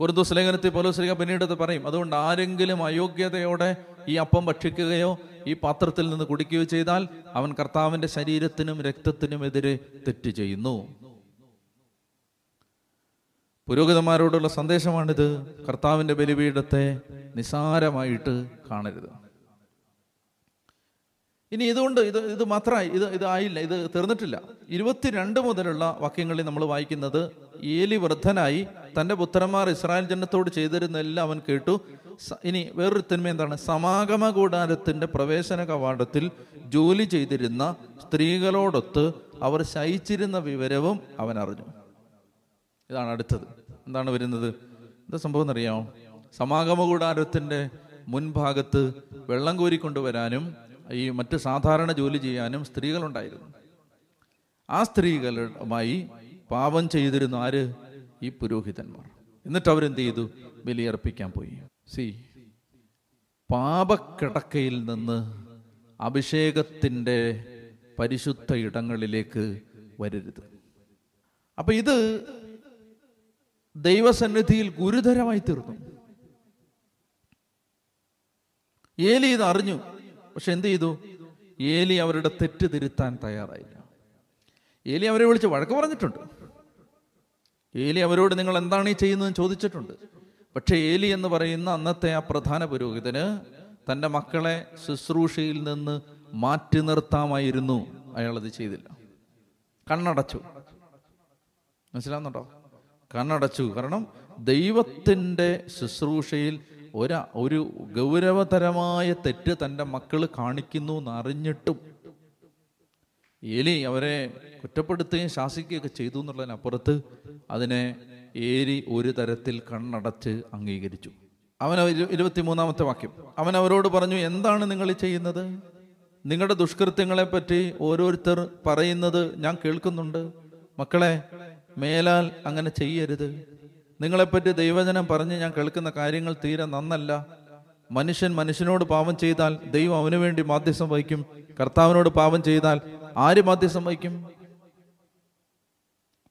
A: കുറുദൂസ് ലേഖനത്തിൽ പോലോസ്ലിക പിന്നീട് പറയും അതുകൊണ്ട് ആരെങ്കിലും അയോഗ്യതയോടെ ഈ അപ്പം ഭക്ഷിക്കുകയോ ഈ പാത്രത്തിൽ നിന്ന് കുടിക്കുകയോ ചെയ്താൽ അവൻ കർത്താവിന്റെ ശരീരത്തിനും രക്തത്തിനും എതിരെ തെറ്റ് ചെയ്യുന്നു. പുരോഹിതന്മാരോടുള്ള സന്ദേശമാണിത്. കർത്താവിന്റെ ബലിപീഠത്തെ നിസാരമായിട്ട് കാണരുത്. ഇനി ഇതുകൊണ്ട് ഇത് ഇത് മാത്രമായി ഇത് ഇത് ആയില്ല ഇത് തീർന്നിട്ടില്ല. ഇരുപത്തിരണ്ട് മുതലുള്ള വാക്യങ്ങളിൽ നമ്മൾ വായിക്കുന്നത് ഏലി വൃദ്ധനായി തന്റെ പുത്രന്മാർ ഇസ്രായേൽ ജനത്തോട് ചെയ്തിരുന്നെല്ലാം അവൻ കേട്ടു. ഇനി വേറൊരു തിന്മ എന്താണ്? സമാഗമ കൂടാരത്തിന്റെ പ്രവേശന കവാടത്തിൽ ജോലി ചെയ്തിരുന്ന സ്ത്രീകളോടൊത്ത് അവർ ശയിച്ചിരുന്ന വിവരവും അവൻ അറിഞ്ഞു. ഇതാണ് അടുത്തത്. എന്താണ് വരുന്നത്? എന്താ സംഭവം എന്നറിയാമോ? സമാഗമ കൂടാരത്തിന്റെ മുൻഭാഗത്ത് വെള്ളം കോരിക്കൊണ്ടുവരാനും ഈ മറ്റ് സാധാരണ ജോലി ചെയ്യാനും സ്ത്രീകളുണ്ടായിരുന്നു. ആ സ്ത്രീകളുമായി പാപം ചെയ്തിരുന്ന ആര്? ഈ പുരോഹിതന്മാർ. എന്നിട്ട് അവരെന്ത് ചെയ്തു? ബലിയർപ്പിക്കാൻ പോയി. സി പാപക്കിടക്കയിൽ നിന്ന് അഭിഷേകത്തിന്റെ പരിശുദ്ധ ഇടങ്ങളിലേക്ക് വരരുത്. അപ്പൊ ഇത് ദൈവസന്നിധിയിൽ ഗുരുതരമായി തീർന്നു. ഏലി ഇത് അറിഞ്ഞു. പക്ഷെ എന്ത് ചെയ്തു? ഏലി അവരുടെ തെറ്റ് തിരുത്താൻ തയ്യാറായില്ല. ഏലി അവരെ വിളിച്ച് വഴക്ക് പറഞ്ഞിട്ടുണ്ട്. ഏലി അവരോട് നിങ്ങൾ എന്താണ് ഈ ചെയ്യുന്നതെന്ന് ചോദിച്ചിട്ടുണ്ട്. പക്ഷേ ഏലി എന്ന് പറയുന്ന അന്നത്തെ ആ പ്രധാന പുരോഹിതന് തന്റെ മക്കളെ ശുശ്രൂഷയിൽ നിന്ന് മാറ്റി നിർത്താമായിരുന്നു. അയാൾ അത് ചെയ്തില്ല. കണ്ണടച്ചു. മനസ്സിലാവുന്നുണ്ടോ? കണ്ണടച്ചു. കാരണം ദൈവത്തിന്റെ ശുശ്രൂഷയിൽ ഒരാ ഒരു ഗൗരവതരമായ തെറ്റ് തന്റെ മക്കൾ കാണിക്കുന്നു എന്നറിഞ്ഞിട്ടും ഏലി അവരെ കുറ്റപ്പെടുത്തുകയും ശാസിക്കുകയൊക്കെ ചെയ്തു എന്നുള്ളതിനപ്പുറത്ത് അതിനെ ഏരി ഒരു തരത്തിൽ കണ്ണടച്ച് അംഗീകരിച്ചു. അവൻ ഇരുപത്തിമൂന്നാമത്തെ വാക്യം. അവൻ അവരോട് പറഞ്ഞു എന്താണ് നിങ്ങൾ ചെയ്യുന്നത്? നിങ്ങളുടെ ദുഷ്കൃത്യങ്ങളെ പറ്റി ഓരോരുത്തർ പറയുന്നത് ഞാൻ കേൾക്കുന്നുണ്ട്. മക്കളെ മേലാൽ അങ്ങനെ ചെയ്യരുത്. നിങ്ങളെപ്പറ്റി ദൈവജനം പറഞ്ഞ് ഞാൻ കേൾക്കുന്ന കാര്യങ്ങൾ തീരെ നന്നല്ല. മനുഷ്യൻ മനുഷ്യനോട് പാപം ചെയ്താൽ ദൈവം അവന് വേണ്ടി മാധ്യസം വഹിക്കും. കർത്താവിനോട് പാപം ചെയ്താൽ ആര് മാധ്യസം വഹിക്കും?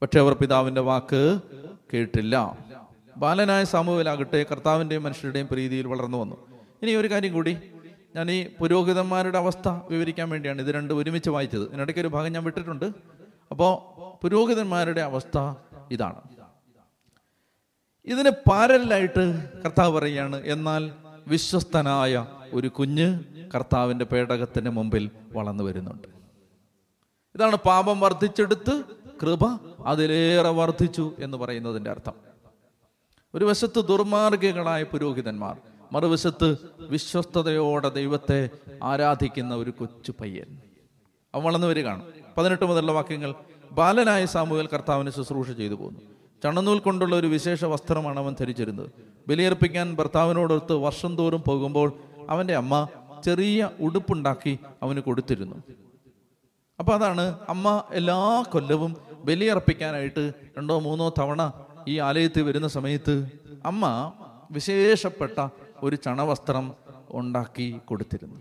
A: പക്ഷെ അവർ പിതാവിന്റെ വാക്ക് കേട്ടില്ല. ബാലനായ സമൂഹത്തിലാകട്ടെ കർത്താവിന്റെയും മനുഷ്യരുടെയും പ്രീതിയിൽ വളർന്നു വന്നു. ഇനി ഒരു കാര്യം കൂടി. ഞാൻ ഈ പുരോഹിതന്മാരുടെ അവസ്ഥ വിവരിക്കാൻ വേണ്ടിയാണ് ഇത് രണ്ടും ഒരുമിച്ച് വായിച്ചത്. ഇതിനിടയ്ക്ക് ഒരു ഭാഗം ഞാൻ വിട്ടിട്ടുണ്ട്. അപ്പോൾ പുരോഹിതന്മാരുടെ അവസ്ഥ ഇതാണ്. ഇതിന് പാരലായിട്ട് കർത്താവ് പറയുകയാണ് എന്നാൽ വിശ്വസ്തനായ ഒരു കുഞ്ഞ് കർത്താവിന്റെ പേടകത്തിന് മുമ്പിൽ വളർന്നു വരുന്നുണ്ട്. ഇതാണ് പാപം വർദ്ധിച്ചെടുത്ത് കൃപ അതിലേറെ വർദ്ധിച്ചു എന്ന് പറയുന്നതിന്റെ അർത്ഥം. ഒരു വശത്ത് ദുർമാർഗികളായ പുരോഹിതന്മാർ മറുവശത്ത് വിശ്വസ്തയോടെ ദൈവത്തെ ആരാധിക്കുന്ന ഒരു കൊച്ചു പയ്യൻ. അവൻ വളർന്നു വരികയാണ്. പതിനെട്ട് മുതലുള്ള വാക്യങ്ങൾ ബാലനായ സാമൂഹ്യൽ കർത്താവിന് ശുശ്രൂഷ ചെയ്തു പോന്നു. ചണനൂൽ കൊണ്ടുള്ള ഒരു വിശേഷ വസ്ത്രമാണ് അവൻ ധരിച്ചിരുന്നത്. ബലിയർപ്പിക്കാൻ ഭർത്താവിനോടൊത്ത് വർഷം തോറും പോകുമ്പോൾ അവന്റെ അമ്മ ചെറിയ ഉടുപ്പുണ്ടാക്കി അവന് കൊടുത്തിരുന്നു. അപ്പൊ അതാണ് അമ്മ എല്ലാ കൊല്ലവും ബലിയർപ്പിക്കാനായിട്ട് രണ്ടോ മൂന്നോ തവണ ഈ ആലയത്തിൽ വരുന്ന സമയത്ത് അമ്മ വിശേഷപ്പെട്ട ഒരു ചണവസ്ത്രം ഉണ്ടാക്കി കൊടുത്തിരുന്നു.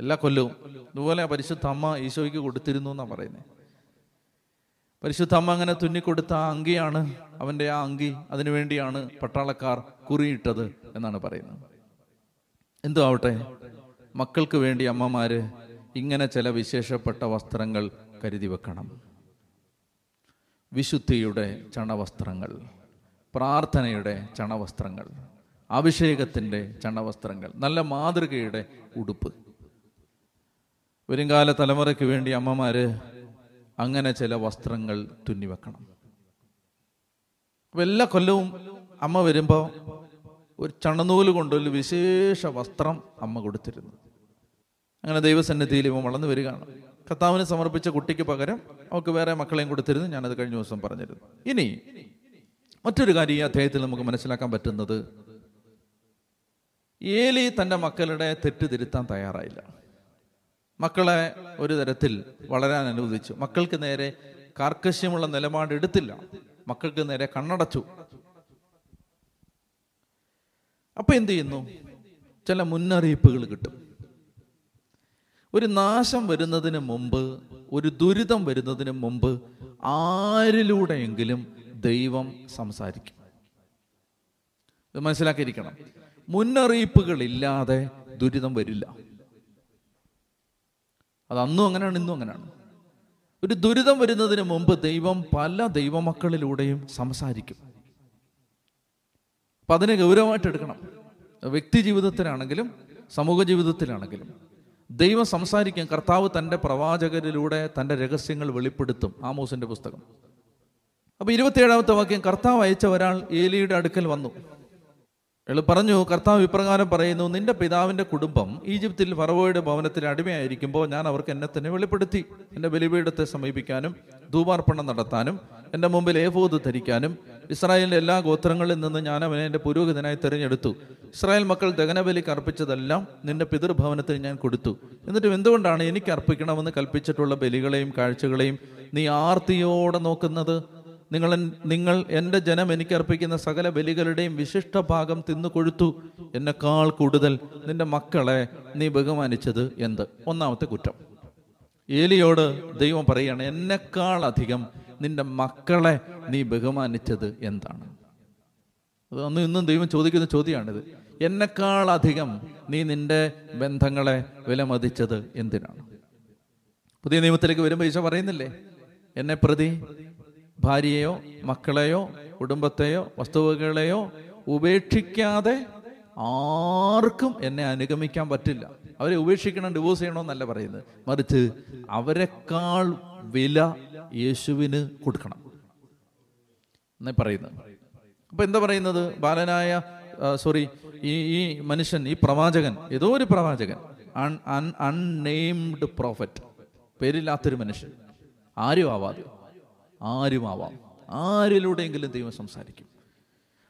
A: എല്ലാ കൊല്ലവും അതുപോലെ പരിശുദ്ധ അമ്മ ഈശോയ്ക്ക് കൊടുത്തിരുന്നു എന്നാണ് പറയുന്നത് പരിശുദ്ധ അമ്മ അങ്ങനെ തുന്നിക്കൊടുത്ത ആ അങ്കിയാണ് അവന്റെ ആ അങ്കി. അതിനു വേണ്ടിയാണ് പട്ടാളക്കാർ കുറിയിട്ടത് എന്നാണ് പറയുന്നത്. എന്തോ ആവട്ടെ? മക്കൾക്ക് വേണ്ടി അമ്മമാര് ഇങ്ങനെ ചില വിശേഷപ്പെട്ട വസ്ത്രങ്ങൾ കരുതി വെക്കണം. വിശുദ്ധിയുടെ ചണവസ്ത്രങ്ങൾ പ്രാർത്ഥനയുടെ ചണവസ്ത്രങ്ങൾ അഭിഷേകത്തിന്റെ ചണവസ്ത്രങ്ങൾ നല്ല മാതൃകയുടെ ഉടുപ്പ്. വരുംകാല തലമുറയ്ക്ക് വേണ്ടി അമ്മമാര് അങ്ങനെ ചില വസ്ത്രങ്ങൾ തുന്നിവെക്കണം അപ്പൊ എല്ലാ കൊല്ലവും അമ്മ വരുമ്പോൾ ഒരു ചണനൂൽ കൊണ്ടൊരു വിശേഷ വസ്ത്രം അമ്മ കൊടുത്തിരുന്നു. അങ്ങനെ ദൈവസന്നിധിയിൽ ഇവ വളർന്നു വരികയാണ്. കർത്താവിന് സമർപ്പിച്ച കുട്ടിക്ക് പകരം അവൾക്ക് വേറെ മക്കളെയും കൊടുത്തിരുന്നു. ഞാനത് കഴിഞ്ഞ ദിവസം പറഞ്ഞിരുന്നു. ഇനി മറ്റൊരു കാര്യം ഈ അദ്ദേഹത്തിൽ നമുക്ക് മനസ്സിലാക്കാൻ പറ്റുന്നത് ഏലി തന്റെ മക്കളുടെ തെറ്റ് തിരുത്താൻ തയ്യാറായില്ല. മക്കളെ ഒരു തരത്തിൽ വളരാൻ അനുവദിച്ചു. മക്കൾക്ക് നേരെ കാർക്കശ്യമുള്ള നിലപാട് എടുത്തില്ല. മക്കൾക്ക് നേരെ കണ്ണടച്ചു. അപ്പൊ എന്ത് ചെയ്യുന്നു? ചില മുന്നറിയിപ്പുകൾ കിട്ടും. ഒരു നാശം വരുന്നതിന് മുമ്പ് ഒരു ദുരിതം വരുന്നതിന് മുമ്പ് ആരിലൂടെയെങ്കിലും ദൈവം സംസാരിക്കും. ഇത് മനസ്സിലാക്കിയിരിക്കണം. മുന്നറിയിപ്പുകളില്ലാതെ ദുരിതം വരില്ല. അത് അന്നും അങ്ങനെയാണ് ഇന്നും അങ്ങനെയാണ്. ഒരു ദുരിതം വരുന്നതിന് മുമ്പ് ദൈവം പല ദൈവമക്കളിലൂടെയും സംസാരിക്കും. അപ്പം അതിനെ ഗൗരവമായിട്ട് എടുക്കണം. വ്യക്തി ജീവിതത്തിലാണെങ്കിലും സമൂഹ ജീവിതത്തിലാണെങ്കിലും ദൈവം സംസാരിക്കും കർത്താവ് തന്റെ പ്രവാചകരിലൂടെ തന്റെ രഹസ്യങ്ങൾ വെളിപ്പെടുത്തും. ആമോസിന്റെ പുസ്തകം. അപ്പൊ ഇരുപത്തിയേഴാമത്തെ വാക്യം കർത്താവ് അയച്ച ഒരാൾ ഏലിയുടെ അടുക്കൽ വന്നു. അയാൾ പറഞ്ഞു കർത്താവ് ഇപ്രകാരം പറയുന്നു നിന്റെ പിതാവിന്റെ കുടുംബം ഈജിപ്തിൽ ഫറവോയുടെ ഭവനത്തിൽ അടിമയായിരിക്കുമ്പോൾ ഞാൻ അവർക്ക് എന്നെ തന്നെ വെളിപ്പെടുത്തി. എന്റെ ബലിപീഠത്തെ സമീപിക്കാനും ധൂപാർപ്പണം നടത്താനും എന്റെ മുമ്പിൽ ഏഫോത് ധരിക്കാനും ഇസ്രായേലിന്റെ എല്ലാ ഗോത്രങ്ങളിൽ നിന്ന് ഞാൻ അവനെ എന്റെ പുരോഹിതനായി തിരഞ്ഞെടുത്തു. ഇസ്രായേൽ മക്കൾ ദഹനബലിക്ക് അർപ്പിച്ചതെല്ലാം നിന്റെ പിതൃഭവനത്തിന് ഞാൻ കൊടുത്തു. എന്നിട്ടും എന്തുകൊണ്ടാണ് എനിക്ക് അർപ്പിക്കണമെന്ന് കൽപ്പിച്ചിട്ടുള്ള ബലികളെയും കാഴ്ചകളെയും നീ ആർത്തിയോടെ നോക്കുന്നത്? നിങ്ങൾ നിങ്ങൾ എന്റെ ജനം എനിക്ക് അർപ്പിക്കുന്ന സകല ബലികളുടെയും വിശിഷ്ട ഭാഗം തിന്നു കൊഴുത്തു എന്നെക്കാൾ കൂടുതൽ നിന്റെ മക്കളെ നീ ബഹുമാനിച്ചത് എന്ത്? ഒന്നാമത്തെ കുറ്റം. ഏലിയോട് ദൈവം പറയുകയാണ് എന്നെക്കാൾ അധികം നിന്റെ മക്കളെ നീ ബഹുമാനിച്ചത് എന്താണ്? അത് അന്ന് ഇന്നും ദൈവം ചോദിക്കുന്ന ചോദ്യമാണിത്. എന്നെക്കാൾ അധികം നീ നിന്റെ ബന്ധങ്ങളെ വിലമതിച്ചത് എന്തിനാണ്? പുതിയ നിയമത്തിലേക്ക് വരുമ്പോൾ ഈശോ പറയുന്നില്ലേ എന്നെ പ്രതി ഭാര്യയെയോ മക്കളെയോ കുടുംബത്തെയോ വസ്തുവകളെയോ ഉപേക്ഷിക്കാതെ ആർക്കും എന്നെ അനുഗമിക്കാൻ പറ്റില്ല. അവരെ ഉപേക്ഷിക്കണം ഡിവോഴ്സ് ചെയ്യണമെന്നല്ല പറയുന്നത്. മറിച്ച് അവരെക്കാൾ വില യേശുവിന് കൊടുക്കണം. എന്നേ പറയുന്നത്. അപ്പൊ എന്താ പറയുന്നത്? ബാലനായ സോറി ഈ ഈ മനുഷ്യൻ ഈ പ്രവാചകൻ ഏതോ ഒരു പ്രവാചകൻ അൺ അൺ അൺനെയിംഡ് പ്രോഫറ്റ് പേരില്ലാത്തൊരു മനുഷ്യൻ. ആരും ആവാതെ. ആരും ആവാം ആരിലൂടെയെങ്കിലും ദൈവം സംസാരിക്കും.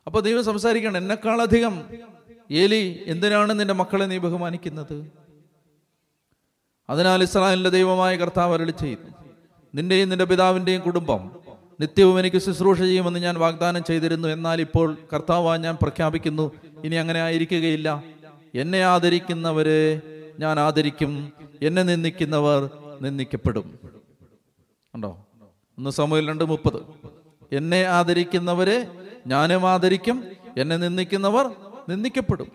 A: അപ്പോൾ ദൈവം സംസാരിക്കണം എന്നെക്കാളധികം. ഏലി എന്തിനാണ് നിന്റെ മക്കളെ നീ ബഹുമാനിക്കുന്നത്? അതിനാൽ ഇസ്രായേലിന്റെ ദൈവമായ കർത്താവ് അരളി ചെയ്യുന്നു. നിന്റെയും നിന്റെ പിതാവിന്റെയും കുടുംബം നിത്യവും എനിക്ക് ശുശ്രൂഷ ചെയ്യുമെന്ന് ഞാൻ വാഗ്ദാനം ചെയ്തിരുന്നു. എന്നാൽ ഇപ്പോൾ കർത്താവ് ഞാൻ പ്രഖ്യാപിക്കുന്നു ഇനി അങ്ങനെ ആയിരിക്കുകയില്ല. എന്നെ ആദരിക്കുന്നവരെ ഞാൻ ആദരിക്കും. എന്നെ നിന്ദിക്കുന്നവർ നിന്ദിക്കപ്പെടും. ഉണ്ടോ? ഒന്ന് സമയം രണ്ട് മുപ്പത്. എന്നെ ആദരിക്കുന്നവരെ ഞാനും ആദരിക്കും എന്നെ നിന്ദിക്കുന്നവർ നിന്ദിക്കപ്പെടും.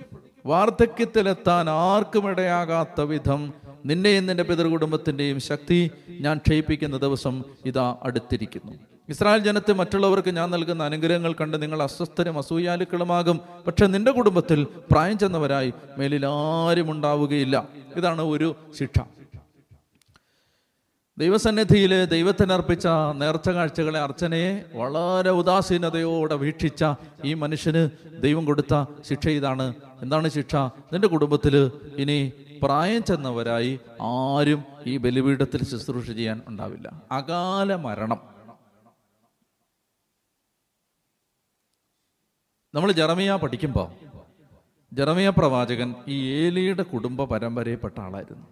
A: വാർദ്ധക്യത്തിലെത്താൻ ആർക്കും ഇടയാകാത്ത വിധം നിന്നെയും നിന്റെ പിതൃകുടുംബത്തിന്റെയും ശക്തി ഞാൻ ക്ഷയിപ്പിക്കുന്ന ദിവസം ഇതാ അടുത്തിരിക്കുന്നു. ഇസ്രായേൽ ജനത്തെ മറ്റുള്ളവർക്ക് ഞാൻ നൽകുന്ന അനുഗ്രഹങ്ങൾ കണ്ട് നിങ്ങൾ അസ്വസ്ഥരും അസൂയാലുക്കളുമാകും. പക്ഷെ നിന്റെ കുടുംബത്തിൽ പ്രായം ചെന്നവരായി മേലിൽ ആരും ഉണ്ടാവുകയില്ല ഇതാണ് ഒരു ശിക്ഷ. ദൈവസന്നിധിയിൽ ദൈവത്തിനർപ്പിച്ച നേർച്ച കാഴ്ചകളെ അർച്ചനയെ വളരെ ഉദാസീനതയോടെ വീക്ഷിച്ച ഈ മനുഷ്യന് ദൈവം കൊടുത്ത ശിക്ഷ ഇതാണ്. എന്താണ് ശിക്ഷ? നിന്റെ കുടുംബത്തിൽ ഇനി പ്രായം ചെന്നവരായി ആരും ഈ ബലിപീഠത്തിൽ ശുശ്രൂഷ ചെയ്യാൻ ഉണ്ടാവില്ല. അകാല മരണം. നമ്മൾ ജറമിയ പഠിക്കുമ്പോൾ ജറമിയ പ്രവാചകൻ ഈ ഏലിയുടെ കുടുംബ പരമ്പരയിൽപ്പെട്ട ആളായിരുന്നു.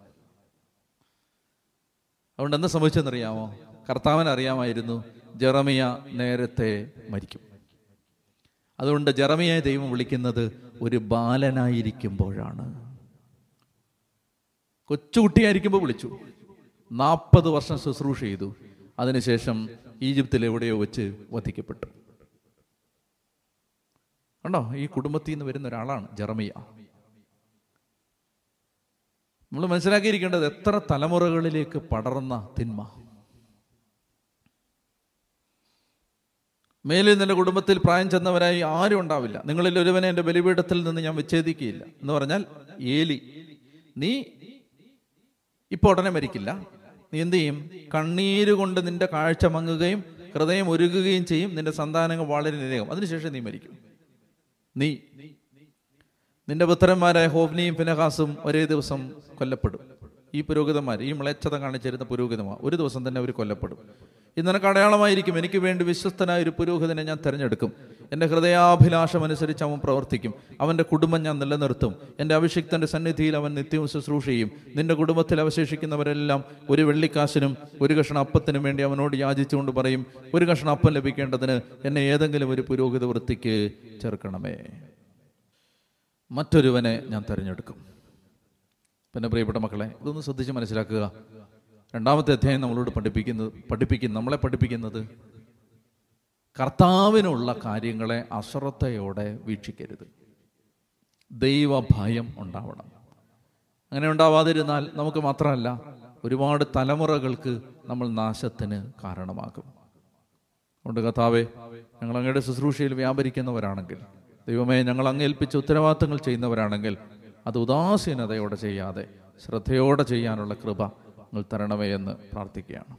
A: അതുകൊണ്ട് എന്താ സംഭവിച്ചെന്നറിയാമോ? കർത്താവൻ അറിയാമായിരുന്നു ജെറമിയ നേരത്തെ മരിക്കും. അതുകൊണ്ട് ജെറമിയെ ദൈവം വിളിക്കുന്നത് ഒരു ബാലനായിരിക്കുമ്പോഴാണ്. കൊച്ചുകുട്ടിയായിരിക്കുമ്പോൾ വിളിച്ചു. നാൽപ്പത് വർഷം ശുശ്രൂഷ ചെയ്തു. അതിനുശേഷം ഈജിപ്തിൽ എവിടെയോ വെച്ച് വധിക്കപ്പെട്ടു. കണ്ടോ? ഈ കുടുംബത്തിൽ നിന്ന് വരുന്ന ഒരാളാണ് ജെറമിയ. നമ്മൾ മനസ്സിലാക്കിയിരിക്കേണ്ടത് എത്ര തലമുറകളിലേക്ക് പടർന്ന തിന്മ. മേലിൽ നിന്റെ കുടുംബത്തിൽ പ്രായം ചെന്നവരായി ആരും ഉണ്ടാവില്ല. നിങ്ങളിൽ ഒരുവനെ എന്റെ ബലിപീഠത്തിൽ നിന്ന് ഞാൻ വിച്ഛേദിക്കുകയില്ല എന്ന് പറഞ്ഞാൽ ഏലി നീ ഇപ്പോൾ ഉടനെ മരിക്കില്ല. നീ എന്തു ചെയ്യും? കണ്ണീര് കൊണ്ട് നിന്റെ കാഴ്ച മങ്ങുകയും ഹൃദയം ഒരുകുകയും ചെയ്യും. നിന്റെ സന്താനങ്ങൾ വളരെ നിരകം. അതിനുശേഷം നീ മരിക്കും. നീ നിന്റെ പുത്രന്മാരായ ഹോബ്നിയും ഫിനഹാസും ഒരേ ദിവസം കൊല്ലപ്പെടും. ഈ പുരോഹിതന്മാർ ഈ മിളച്ചത കാണിച്ചിരുന്ന പുരോഹിതന്മാർ ഒരു ദിവസം തന്നെ അവർ കൊല്ലപ്പെടും. ഇന്നലെ അടയാളമായിരിക്കും. എനിക്ക് വേണ്ടി വിശ്വസ്തനായ ഒരു പുരോഹിതനെ ഞാൻ തിരഞ്ഞെടുക്കും. എന്റെ ഹൃദയാഭിലാഷം അനുസരിച്ച് അവൻ പ്രവർത്തിക്കും. അവന്റെ കുടുംബം ഞാൻ നിലനിർത്തും. എന്റെ അഭിഷിക്തന്റെ സന്നിധിയിൽ അവൻ നിത്യവും ശുശ്രൂഷ ചെയ്യും. നിന്റെ കുടുംബത്തിൽ അവശേഷിക്കുന്നവരെല്ലാം ഒരു വെള്ളിക്കാശിനും ഒരു കഷ്ണം അപ്പത്തിനും വേണ്ടി അവനോട് യാചിച്ചുകൊണ്ട് പറയും ഒരു കഷ്ണം അപ്പം ലഭിക്കേണ്ടതിന് എന്നെ ഏതെങ്കിലും ഒരു പുരോഹിത വൃത്തിക്ക് ചേർക്കണമേ. മറ്റൊരുവനെ ഞാൻ തിരഞ്ഞെടുക്കും. പിന്നെ പ്രിയപ്പെട്ട മക്കളെ ഇതൊന്ന് ശ്രദ്ധിച്ച് മനസ്സിലാക്കുക. രണ്ടാമത്തെ അധ്യായം നമ്മളോട് പഠിപ്പിക്കുന്നത് പഠിപ്പിക്കും നമ്മളെ പഠിപ്പിക്കുന്നത് കർത്താവിനുള്ള കാര്യങ്ങളെ അശ്രദ്ധയോടെ വീക്ഷിക്കരുത്. ദൈവഭയം ഉണ്ടാവണം. അങ്ങനെ ഉണ്ടാവാതിരുന്നാൽ നമുക്ക് മാത്രമല്ല ഒരുപാട് തലമുറകൾക്ക് നമ്മൾ നാശത്തിന് കാരണമാകും. അതുകൊണ്ട് കർത്താവെ ഞങ്ങൾ അങ്ങയുടെ ശുശ്രൂഷയിൽ വ്യാപരിക്കുന്നവരാണെങ്കിൽ ദൈവമേ ഞങ്ങൾ അങ്ങേൽപ്പിച്ച ഉത്തരവാദിത്തങ്ങൾ ചെയ്യുന്നവരാണെങ്കിൽ അത് ഉദാസീനതയോടെ ചെയ്യാതെ ശ്രദ്ധയോടെ ചെയ്യാനുള്ള കൃപ നിങ്ങൾ തരണമേ എന്ന് പ്രാർത്ഥിക്കുകയാണ്.